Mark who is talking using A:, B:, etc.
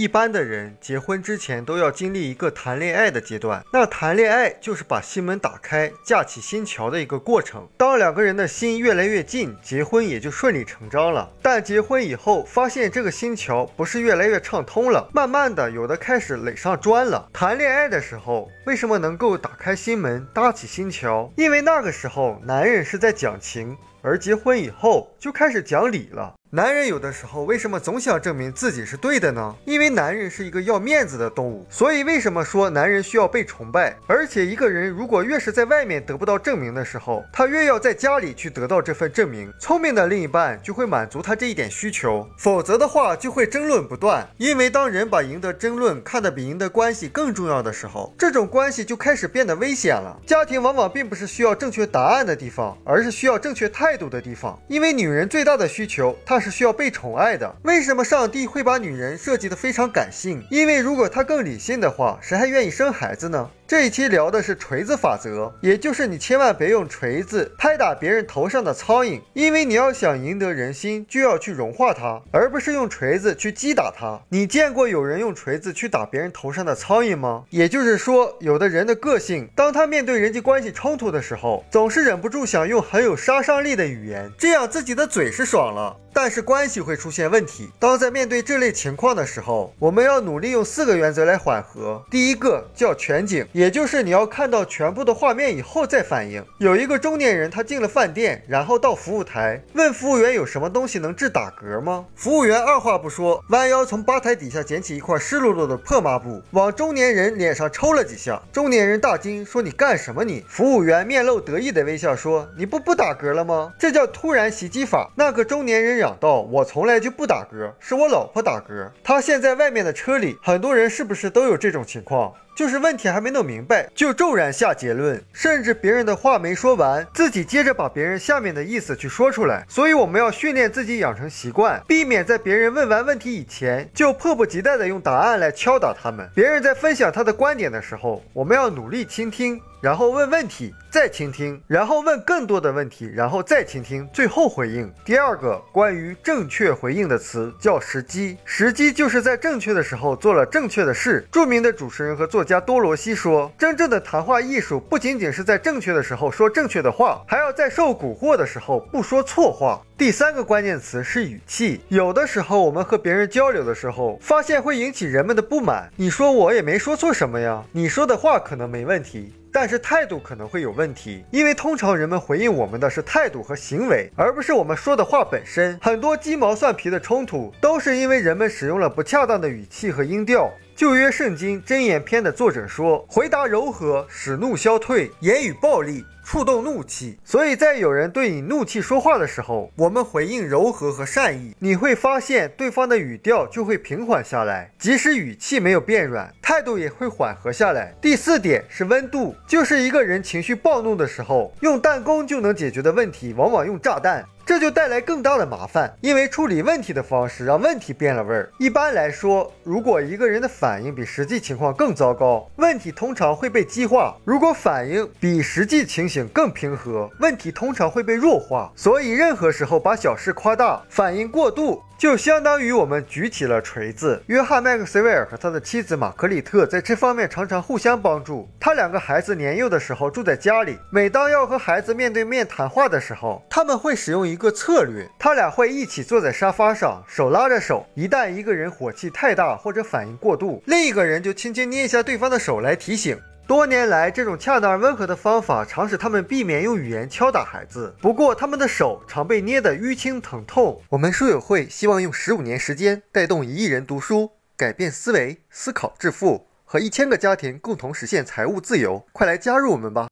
A: 一般的人结婚之前都要经历一个谈恋爱的阶段，那谈恋爱就是把心门打开，架起心桥的一个过程。当两个人的心越来越近，结婚也就顺理成章了。但结婚以后，发现这个心桥不是越来越畅通了，慢慢的有的开始垒上砖了。谈恋爱的时候，为什么能够打开心门，搭起心桥？因为那个时候男人是在讲情，而结婚以后就开始讲理了。男人有的时候为什么总想证明自己是对的呢？因为男人是一个要面子的动物，所以为什么说男人需要被崇拜？而且一个人如果越是在外面得不到证明的时候，他越要在家里去得到这份证明。聪明的另一半就会满足他这一点需求，否则的话就会争论不断。因为当人把赢得争论看得比赢得关系更重要的时候，这种关系就开始变得危险了。家庭往往并不是需要正确答案的地方，而是需要正确态度的地方。因为女人最大的需求，她。是需要被宠爱的。为什么上帝会把女人设计的非常感性？因为如果她更理性的话，谁还愿意生孩子呢？这一期聊的是锤子法则，也就是你千万别用锤子拍打别人头上的苍蝇，因为你要想赢得人心，就要去融化它，而不是用锤子去击打它。你见过有人用锤子去打别人头上的苍蝇吗？也就是说，有的人的个性，当他面对人际关系冲突的时候，总是忍不住想用很有杀伤力的语言，这样自己的嘴是爽了，但是关系会出现问题。当在面对这类情况的时候，我们要努力用四个原则来缓和。第一个叫全景。也就是你要看到全部的画面以后再反应。有一个中年人，他进了饭店，然后到服务台问服务员有什么东西能治打嗝吗？服务员二话不说，弯腰从吧台底下捡起一块湿漉漉的破抹布，往中年人脸上抽了几下。中年人大惊，说：“你干什么？你？”服务员面露得意的微笑说：“你不不打嗝了吗？这叫突然袭击法。”那个中年人嚷到：“我从来就不打嗝，是我老婆打嗝。她现在外面的车里，很多人是不是都有这种情况？”就是问题还没弄明白，就骤然下结论，甚至别人的话没说完，自己接着把别人下面的意思去说出来。所以我们要训练自己养成习惯，避免在别人问完问题以前，就迫不及待的用答案来敲打他们。别人在分享他的观点的时候，我们要努力倾听。然后问问题，再倾听，然后问更多的问题，然后再倾听，最后回应。第二个关于正确回应的词叫时机，时机就是在正确的时候做了正确的事。著名的主持人和作家多罗西说，真正的谈话艺术不仅仅是在正确的时候说正确的话，还要在受蛊惑的时候不说错话。第三个关键词是语气，有的时候我们和别人交流的时候，发现会引起人们的不满。你说我也没说错什么呀，你说的话可能没问题。但是态度可能会有问题，因为通常人们回应我们的是态度和行为，而不是我们说的话本身。很多鸡毛蒜皮的冲突，都是因为人们使用了不恰当的语气和音调。旧约圣经箴言篇的作者说：“回答柔和，使怒消退；言语暴力。”触动怒气，所以在有人对你怒气说话的时候，我们回应柔和和善意，你会发现对方的语调就会平缓下来，即使语气没有变软，态度也会缓和下来。第四点是温度，就是一个人情绪暴怒的时候，用弹弓就能解决的问题，往往用炸弹。这就带来更大的麻烦，因为处理问题的方式让问题变了味儿。一般来说，如果一个人的反应比实际情况更糟糕，问题通常会被激化；如果反应比实际情形更平和，问题通常会被弱化。所以，任何时候把小事夸大，反应过度。就相当于我们举起了锤子。约翰·麦克斯韦尔和他的妻子玛格丽特在这方面常常互相帮助。他两个孩子年幼的时候住在家里，每当要和孩子面对面谈话的时候，他们会使用一个策略：他俩会一起坐在沙发上，手拉着手。一旦一个人火气太大或者反应过度，另一个人就轻轻捏一下对方的手来提醒。多年来，这种恰当温和的方法，常使他们避免用语言敲打孩子。不过，他们的手常被捏得淤青疼痛。我们书友会希望用十五年时间，带动一亿人读书，改变思维，思考致富，和一千个家庭共同实现财务自由。快来加入我们吧！